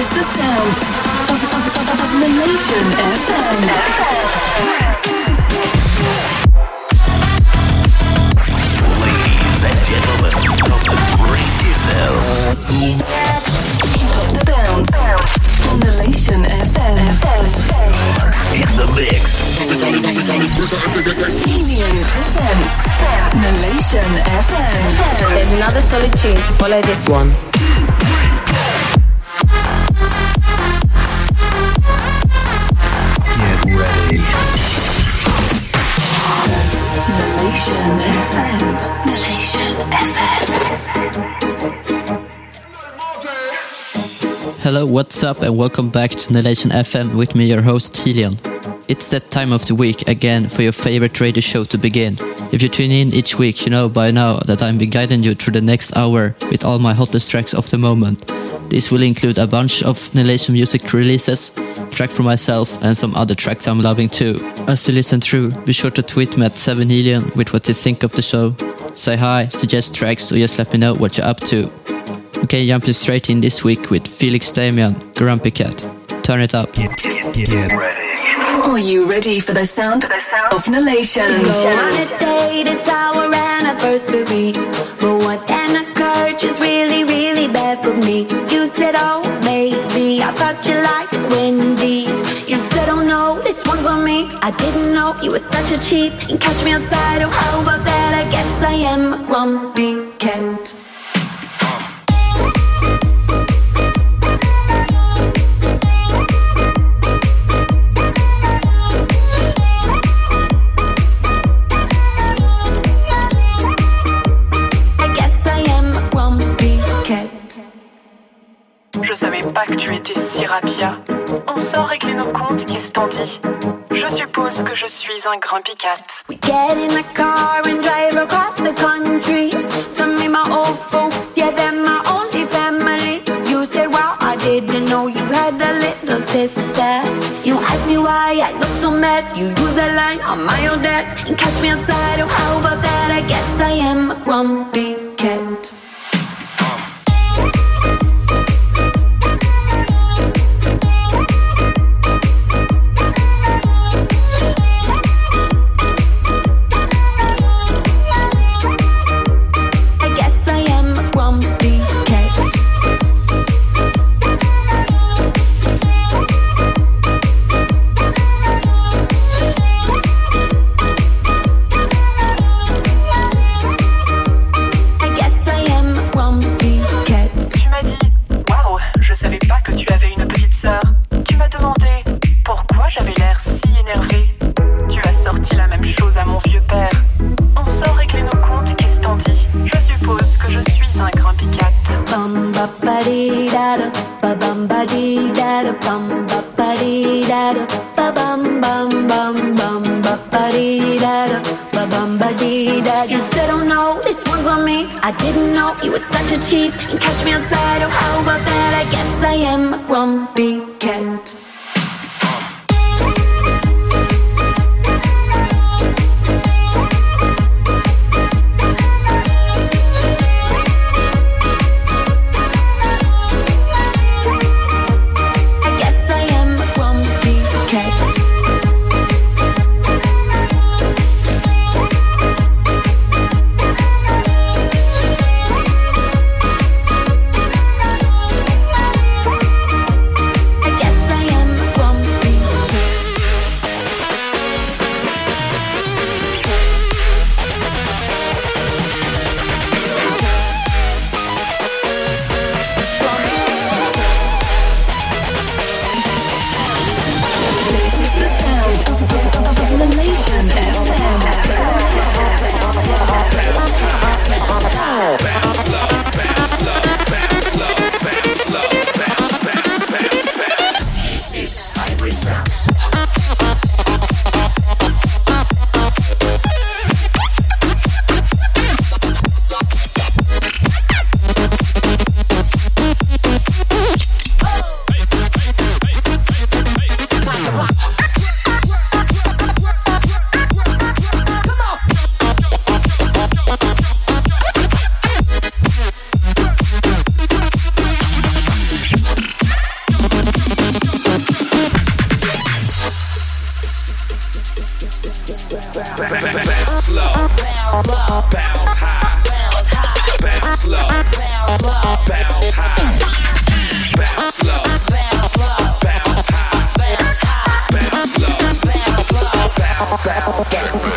is the sound of, of, of, of Nation FM. Ladies and gentlemen, brace yourselves. Keep up the bounce on Nation FM. In the mix. Helion presents Nation FM. There's another solid tune to follow this one. Hello, what's up, and welcome back to Nation FM with me, your host Helion. It's that time of the week again for your favorite radio show to begin. If you tune in each week, you know by now that I'm guiding you through the next hour with all my hottest tracks of the moment. This will include a bunch of Nation music releases, track for myself, and some other tracks I'm loving too. As you listen through, be sure to tweet me at 7helion with what you think of the show. Say hi, suggest tracks, or just let me know what you're up to. Okay, jumping straight in this week with Felix Damian, Grumpy Cat. Turn it up. Get, get, get ready. Are you ready for the sound of Nation? Go on a date, it's our anniversary. But what then occurred just really, really bad for me. You said, oh, maybe I thought you liked Wendy's. You said, oh no, this one's on me. I didn't know you were such a cheap. And catch me outside, oh, how about that? I guess I am a grumpy cat. Grumpy Cat. We get in the car and drive across the country. To me, my old folks, yeah, they're my only family. You said, wow, I didn't know you had a little sister. You asked me why I look so mad. You use that line on my own dad and catch me outside. Oh, how about that? I guess I am a grumpy cat. Bounce low.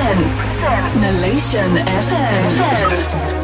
presents Malaysian FM.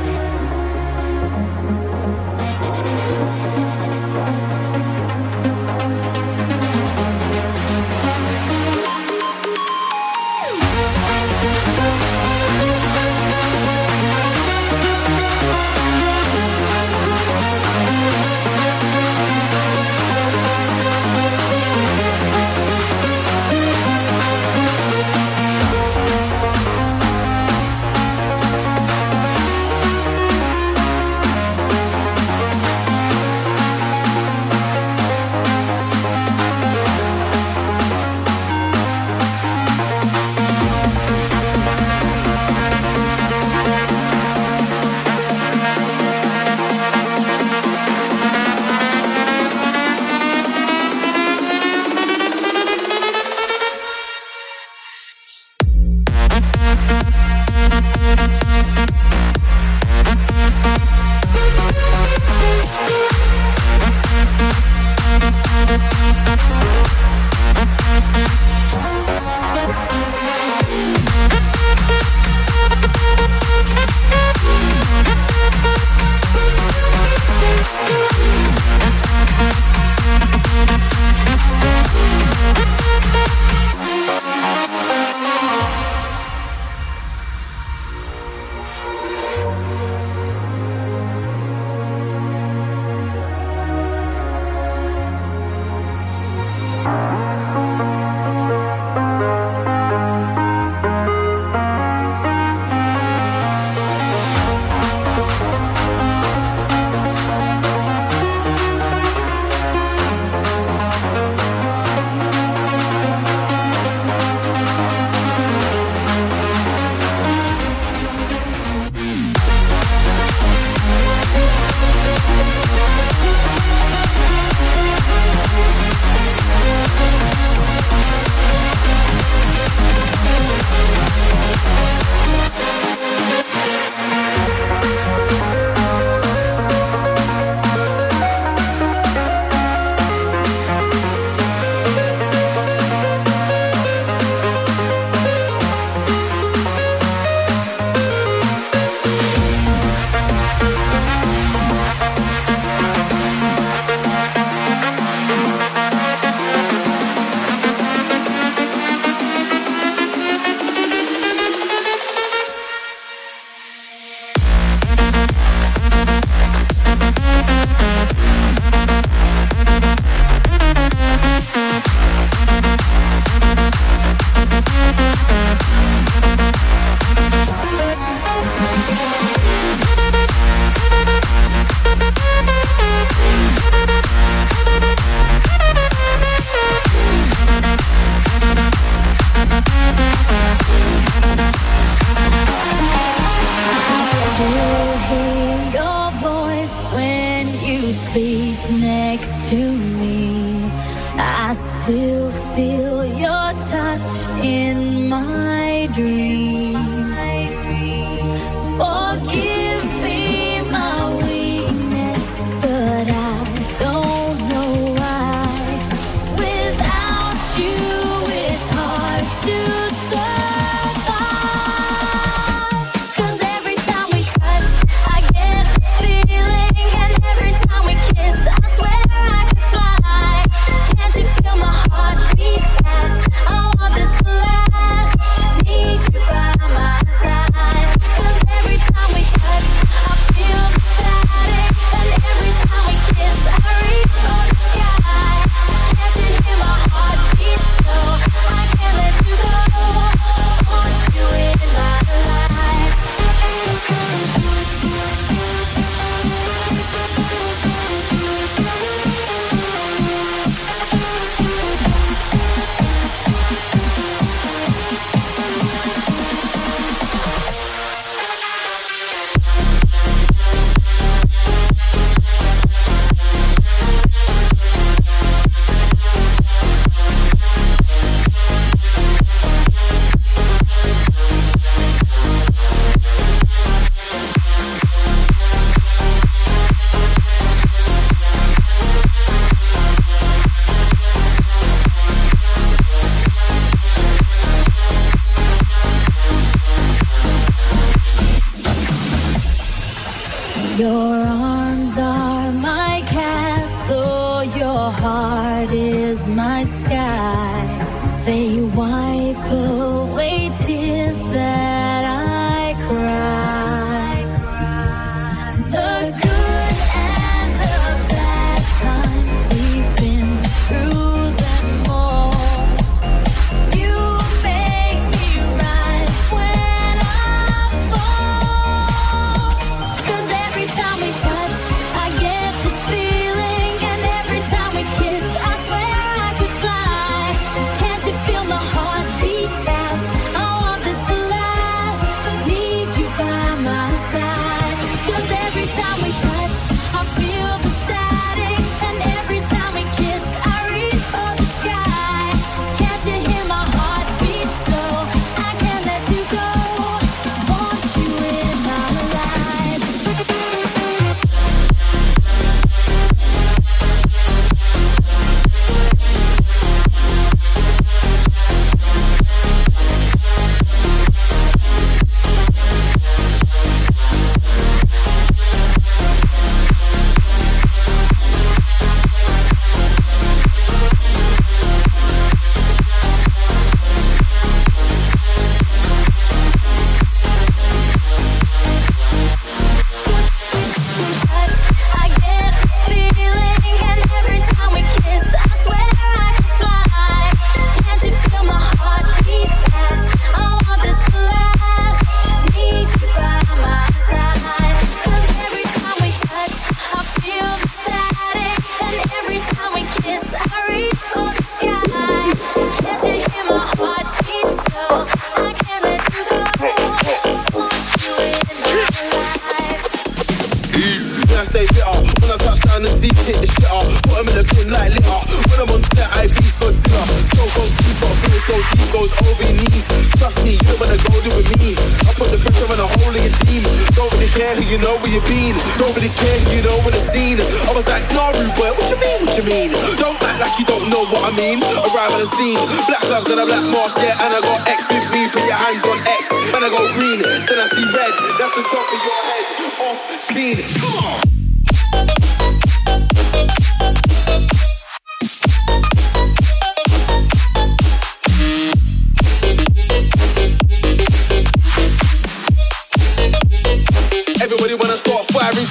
care who you know where you've been. Don't really care who you know in the scene. I was like, Naru, where? what you mean, what you mean? Don't act like you don't know what I mean. Arrive at the scene, black gloves and a black mask, yeah, and I got X with me. Put your hands on X, and I go green, then I see red. That's the top of your head, off clean. Come on.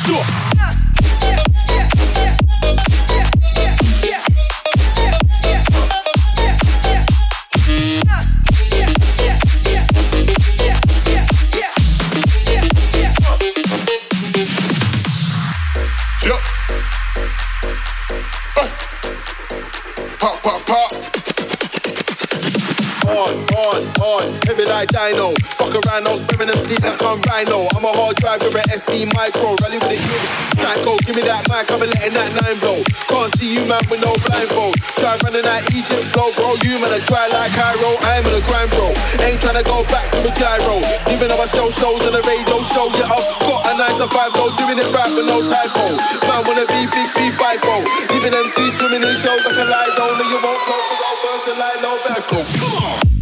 shorts. SD micro, rally with a kid. Psycho, give me that mic, I'm letting that nine blow. Can't see you, man, with no blindfold. Try running that Egypt flow, bro. You man, I dry like Cairo. I'm in a grind, bro. Ain't trying to go back to the gyro. Even though I show shows on the radio show, yeah, I've got a 9 to 5 though, doing it right with no typo. Man, wanna be big, five, bro. Even MC swimming in shows like a lie, don't you won't go, version like no back, Come on.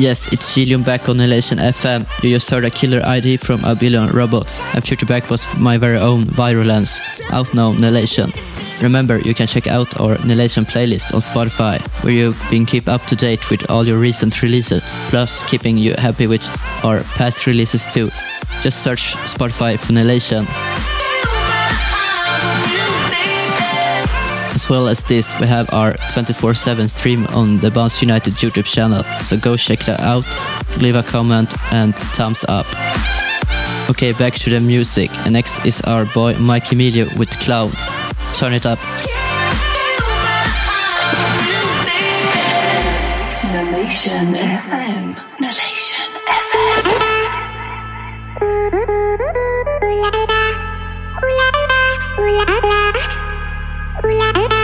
Yes, it's Helion back on Elation FM. You just heard a killer ID from A Billion Robots, and Future Back was my very own Virulence, out now Nelation. Remember, you can check out our Nelation playlist on Spotify, where you can keep up to date with all your recent releases, plus keeping you happy with our past releases too. Just search Spotify for Nelation. Well as this, we have our 24 7 stream on the Bounce United YouTube channel, so go check that out, leave a comment, and thumbs up. Okay, back to the music, and next is our boy Mike Emilio with Clown. Turn it up. Nation FM. Nation FM. You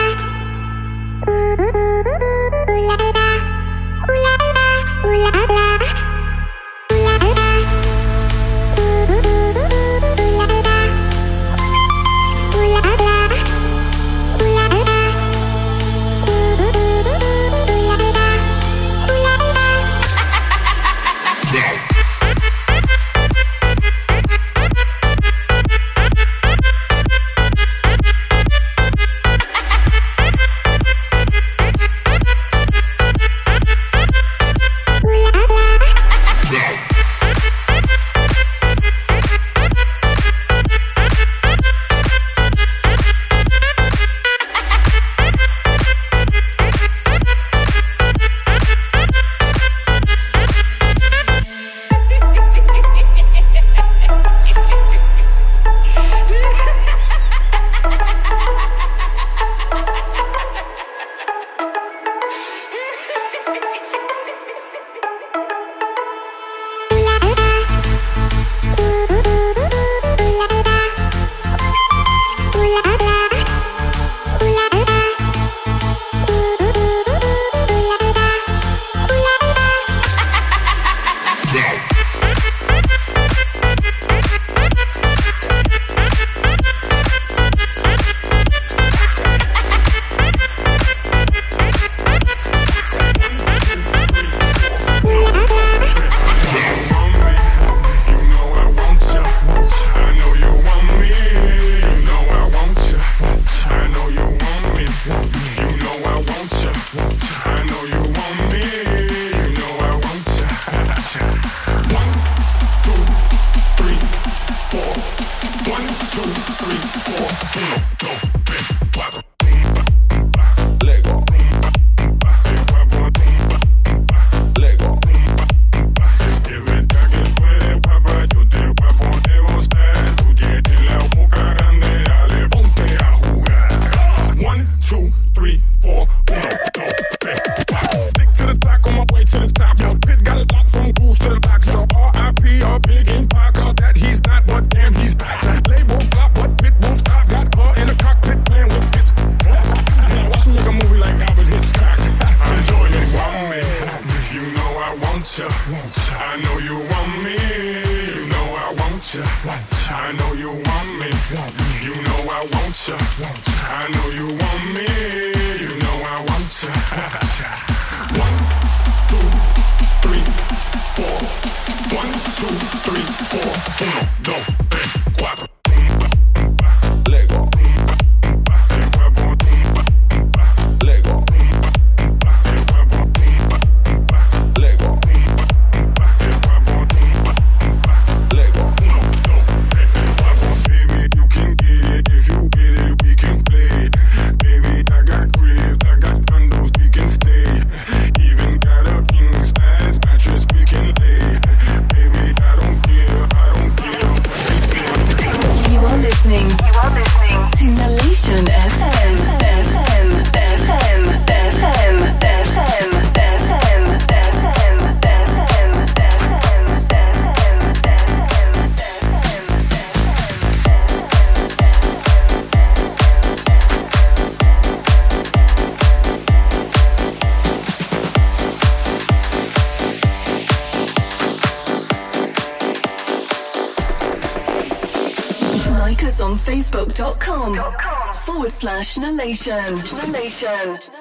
slash Nation. Nation.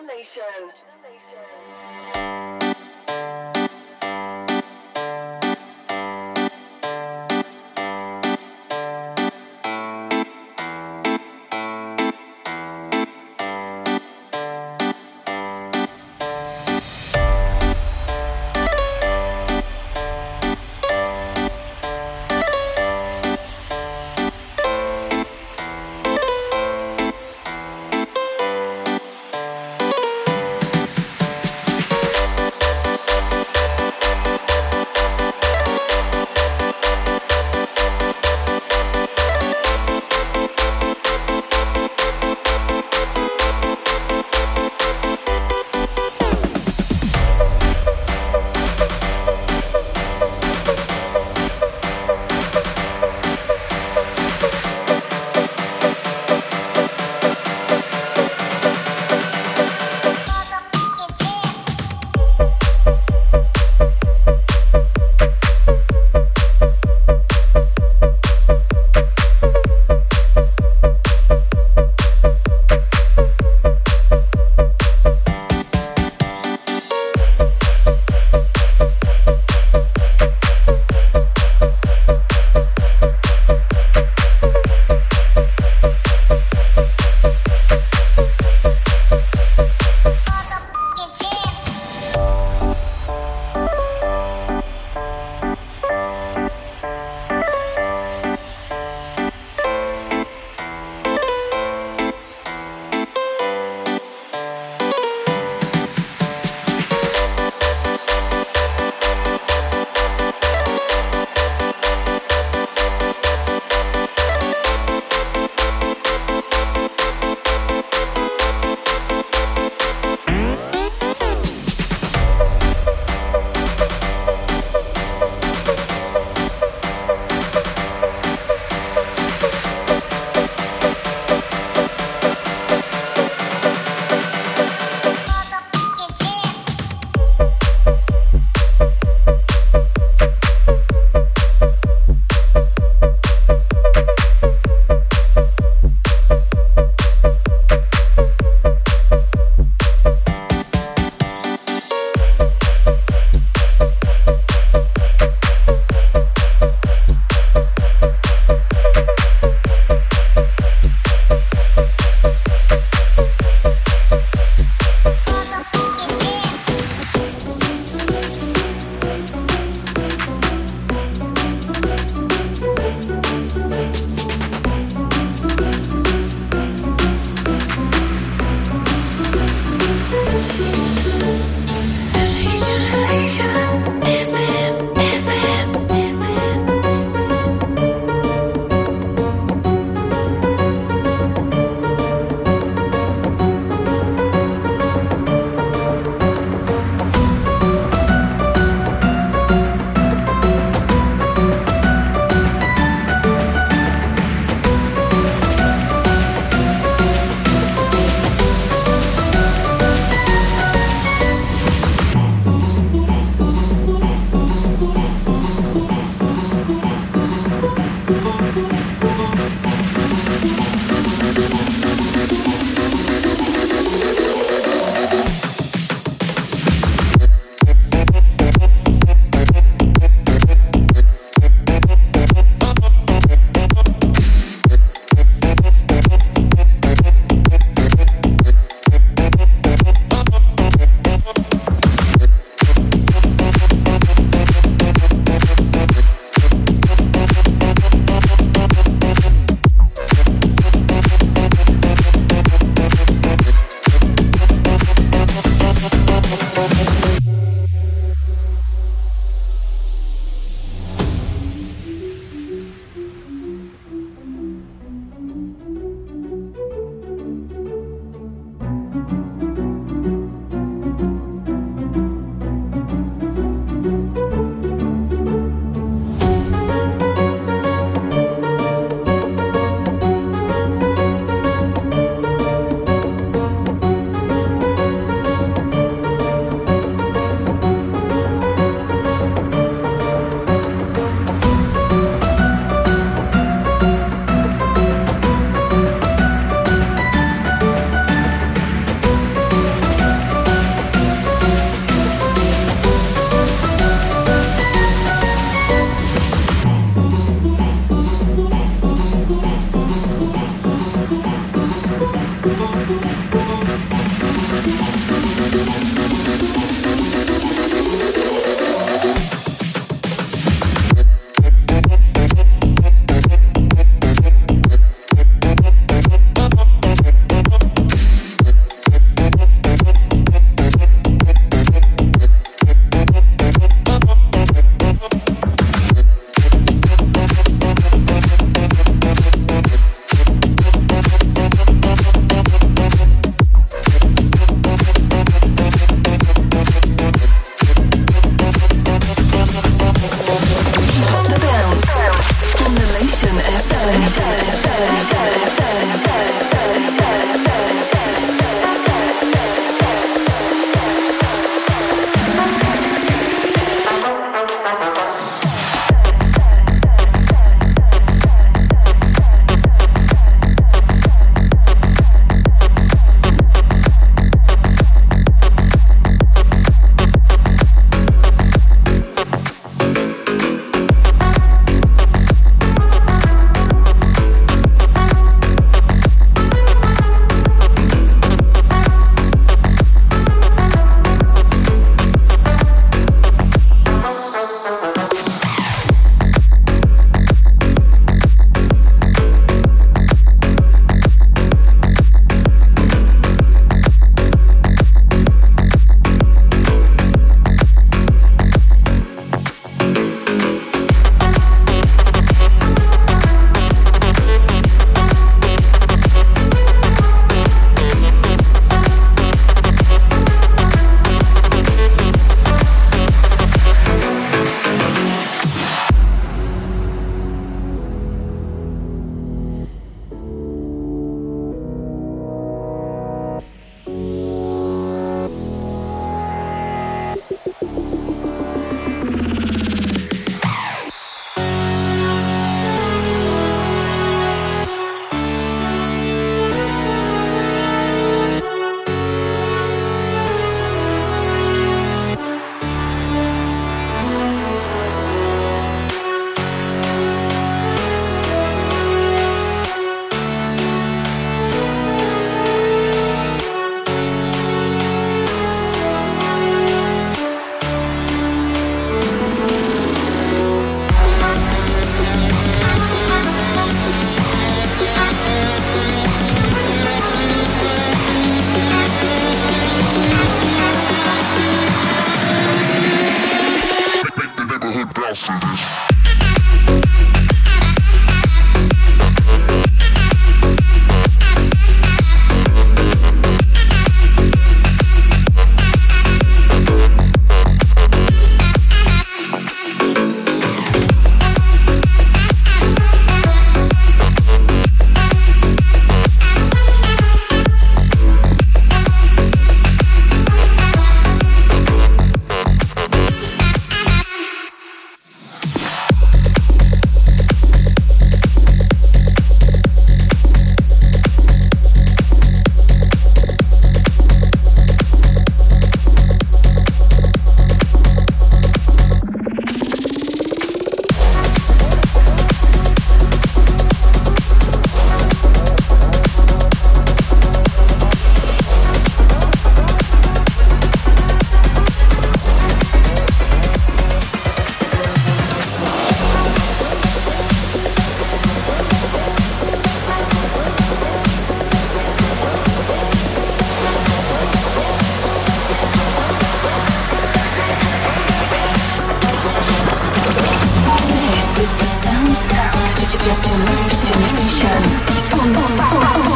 Generation,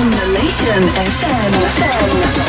Generation, FM.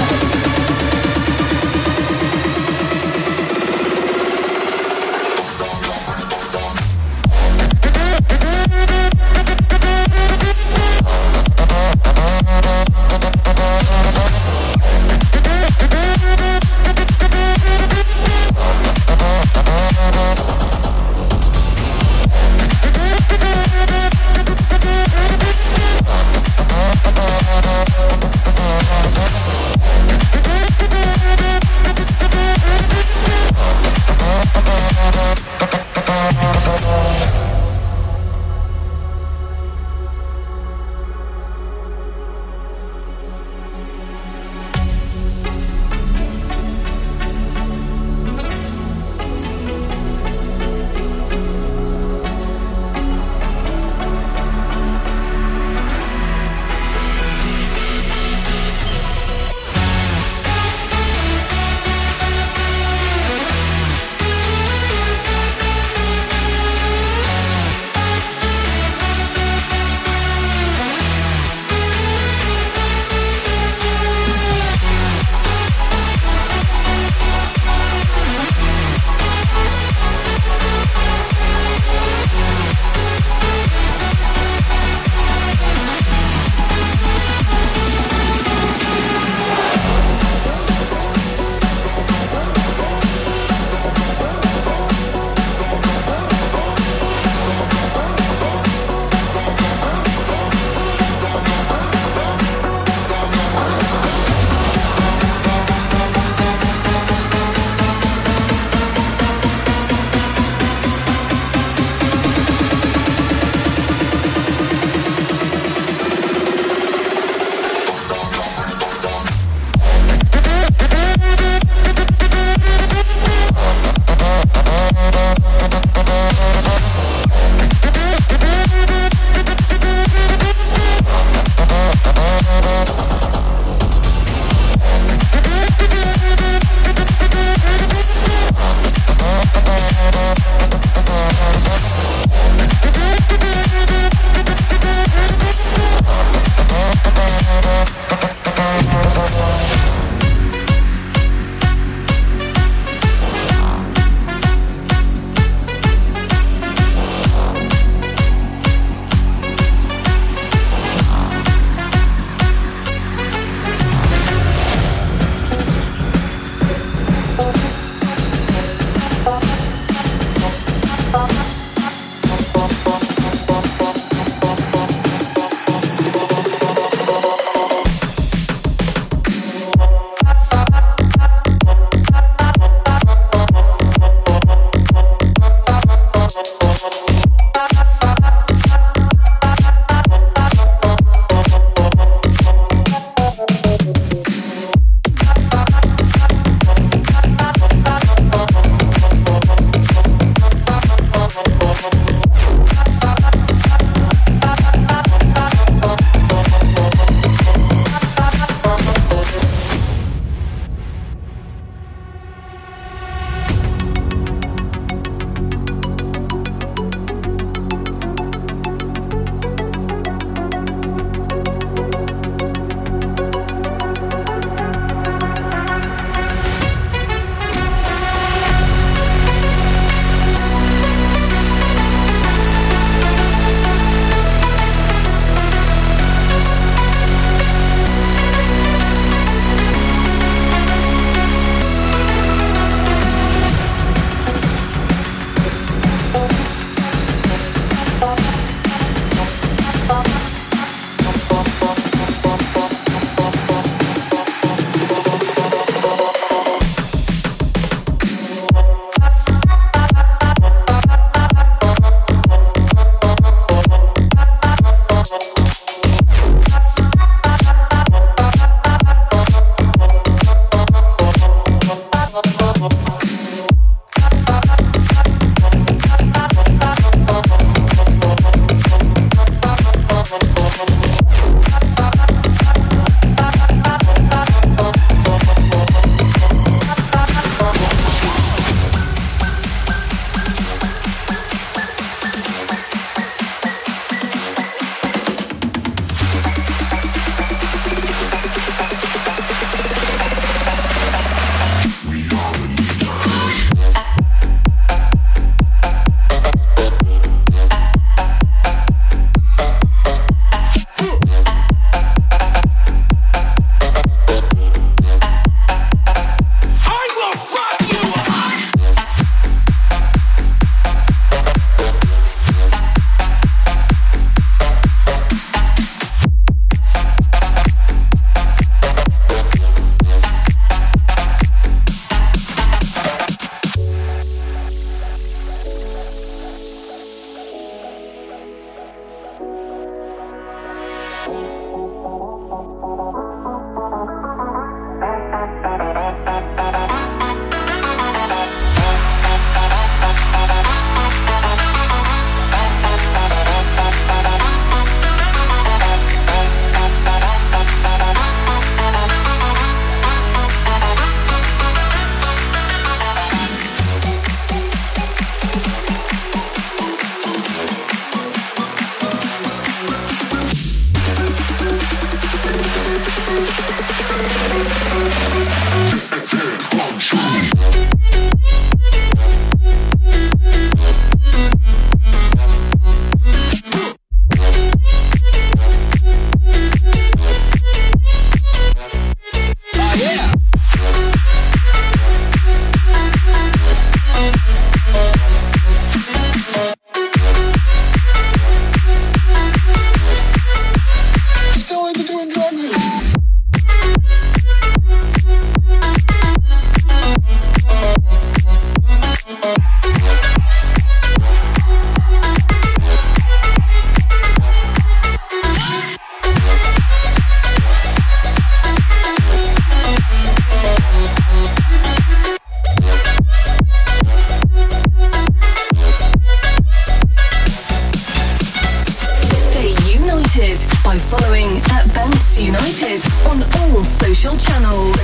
United on all social channels.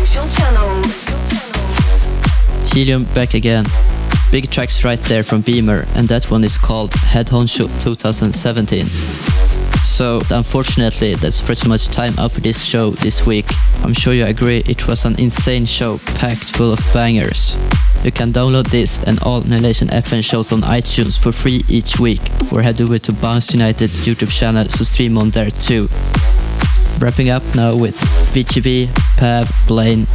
Helion back again. Big tracks right there from Beamer, and that one is called Head Honcho 2017. So, unfortunately, that's pretty much time out for this show this week. I'm sure you agree it was an insane show packed full of bangers. You can download this and all Nation FM shows on iTunes for free each week, or head over to Bounce United YouTube channel to stream on there too. Wrapping up now with VGB, Pav, Blaine,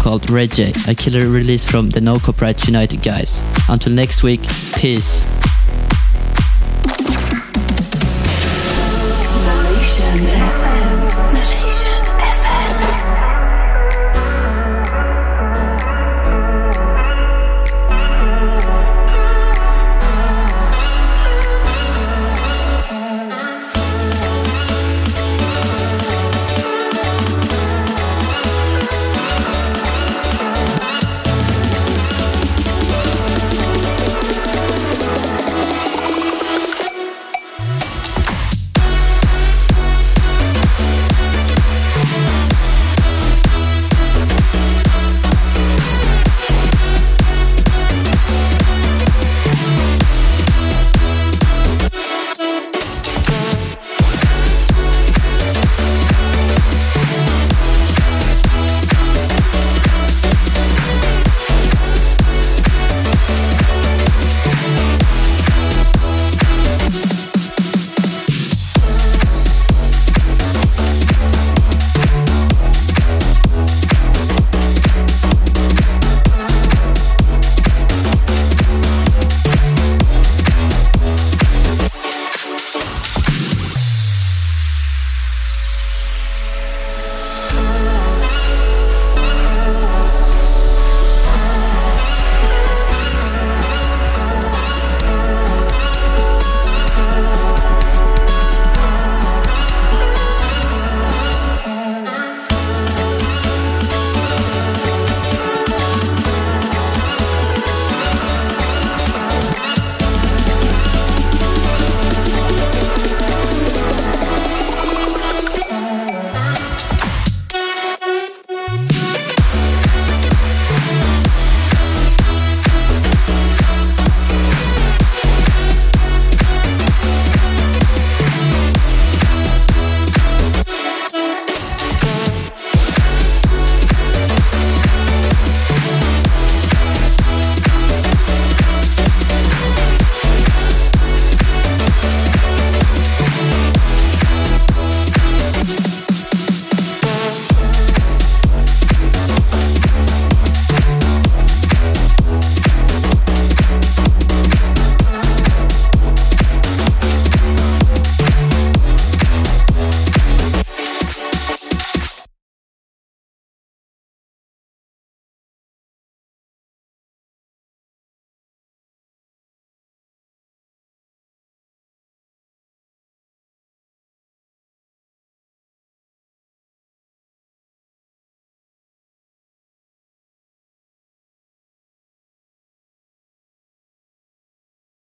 called Reggae, a killer release from the No Copyright United guys. Until next week, peace.